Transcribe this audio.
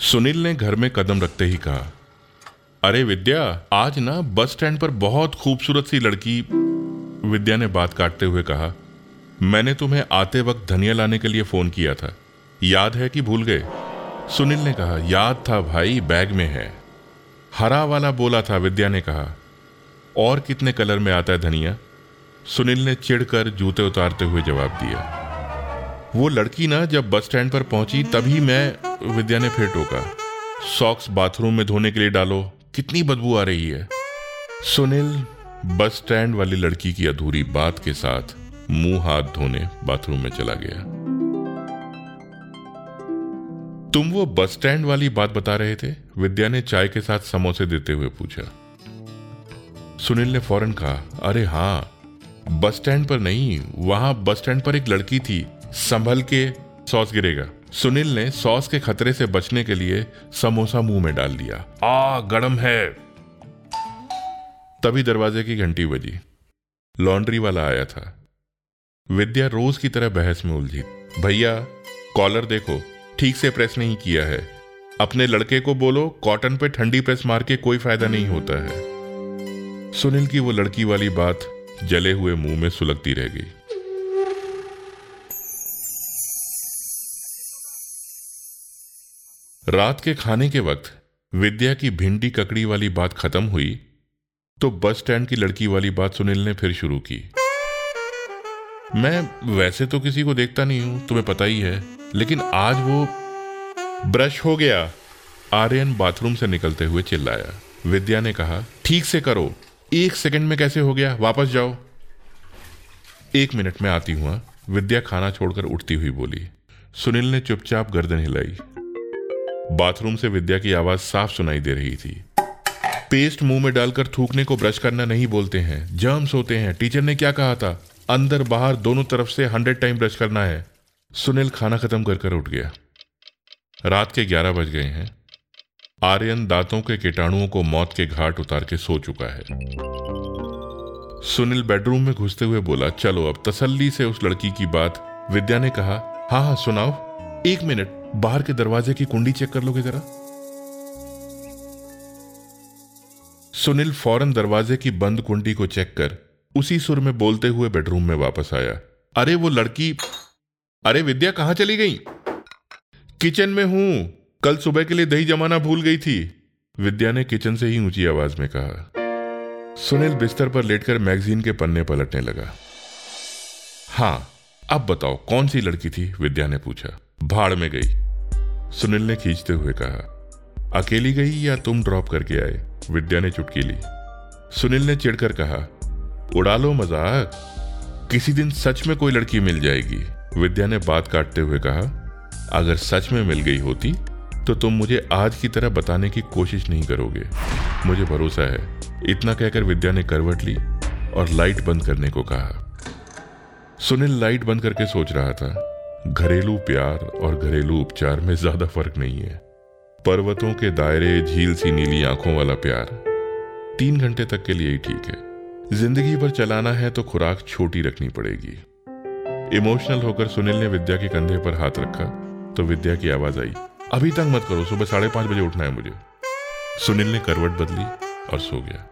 सुनील ने घर में कदम रखते ही कहा, अरे विद्या, आज ना बस स्टैंड पर बहुत खूबसूरत सी लड़की विद्या ने बात काटते हुए कहा, मैंने तुम्हें आते वक्त धनिया लाने के लिए फ़ोन किया था। याद है कि भूल गए? सुनील ने कहा, याद था भाई, बैग में है। हरा वाला बोला था, विद्या ने कहा, और कितने कलर में आता है धनिया? सुनील ने चिढ़कर जूते उतारते हुए जवाब दिया वो लड़की ना जब बस स्टैंड पर पहुँची, तभी मैं विद्या ने फिर टोका। सॉक्स बाथरूम में धोने के लिए डालो, कितनी बदबू आ रही है। सुनील, बस स्टैंड वाली लड़की की अधूरी बात के साथ मुँह हाथ धोने बाथरूम में चला गया। तुम वो बस स्टैंड वाली बात बता रहे थे? विद्या ने चाय के साथ समोसे देते हुए पूछा। सुनील ने फ़ौरन कहा, अरे हाँ बस स्टैंड पर नहीं, वहाँ बस स्टैंड पर एक लड़की थी। संभल के सॉस गिरेगा। सुनील ने सॉस के खतरे से बचने के लिए समोसा मुँह में डाल दिया। आ, गरम है। तभी दरवाजे की घंटी बजी। लॉन्ड्री वाला आया था। विद्या रोज की तरह बहस में उलझी। भैया, कॉलर देखो। ठीक से प्रेस नहीं किया है। अपने लड़के को बोलो, कॉटन पे ठंडी प्रेस मार के कोई फ़ायदा नहीं होता है। सुनील की वो लड़की वाली बात जले हुए मुँह में सुलगती रह गई। रात के खाने के वक्त विद्या की भिंडी ककड़ी वाली बात खत्म हुई तो बस स्टैंड की लड़की वाली बात सुनील ने फिर शुरू की। मैं वैसे तो किसी को देखता नहीं हूँ, तुम्हें पता ही है, लेकिन आज वो ब्रश हो गया, आर्यन बाथरूम से निकलते हुए चिल्लाया। विद्या ने कहा, ठीक से करो, एक सेकंड में कैसे हो गया? वापस जाओ। एक मिनट में आती हुआ विद्या खाना छोड़कर उठती हुई बोली। सुनील ने चुपचाप गर्दन हिलाई। बाथरूम से विद्या की आवाज़ साफ़ सुनाई दे रही थी। पेस्ट मुँह में डालकर थूकने को ब्रश करना नहीं बोलते हैं। जर्म्स होते हैं। टीचर ने क्या कहा था? अंदर बाहर दोनों तरफ़ से हंड्रेड टाइम ब्रश करना है। सुनील खाना खत्म कर कर उठ गया। रात के ग्यारह बज गए हैं। आर्यन दांतों के कीटाणुओं को मौत के घाट उतार के सो चुका है। सुनील बेडरूम में घुसते हुए बोला, चलो, अब तसल्ली से उस लड़की की बात। विद्या ने कहा हाँ हाँ सुनाओ। एक मिनट। बाहर के दरवाजे की कुंडी चेक कर लोगे जरा? सुनील फ़ौरन दरवाजे की बंद कुंडी को चेक कर उसी सुर में बोलते हुए बेडरूम में वापस आया। अरे वो लड़की, अरे विद्या कहाँ चली गई? किचन में हूँ, कल सुबह के लिए दही जमाना भूल गई थी, विद्या ने किचन से ही ऊँची आवाज़ में कहा। सुनील बिस्तर पर लेटकर मैगजीन के पन्ने पलटने लगा। हाँ, अब बताओ कौन सी लड़की थी, विद्या ने पूछा। भाड़ में गई। सुनील ने खींचते हुए कहा, अकेली गई या तुम ड्रॉप करके आए? विद्या ने चुटकी ली। सुनील ने चिढ़कर कहा उड़ा लो मज़ाक। किसी दिन सच में कोई लड़की मिल जाएगी। विद्या ने बात काटते हुए कहा, अगर सच में मिल गई होती तो तुम मुझे आज की तरह बताने की कोशिश नहीं करोगे। मुझे भरोसा है। इतना कहकर विद्या ने करवट ली और लाइट बंद करने को कहा। सुनील लाइट बंद करके सोच रहा था घरेलू प्यार और घरेलू उपचार में ज़्यादा फ़र्क नहीं है। पर्वतों के दायरे झील सी नीली आँखों वाला प्यार। तीन घंटे तक के लिए ही ठीक है। ज़िंदगी भर चलाना है तो खुराक छोटी रखनी पड़ेगी। इमोशनल होकर सुनील ने विद्या के कंधे पर हाथ रखा तो विद्या की आवाज़ आई, अभी तक मत करो, सुबह साढ़े पाँच बजे उठना है मुझे। सुनील ने करवट बदली और सो गया।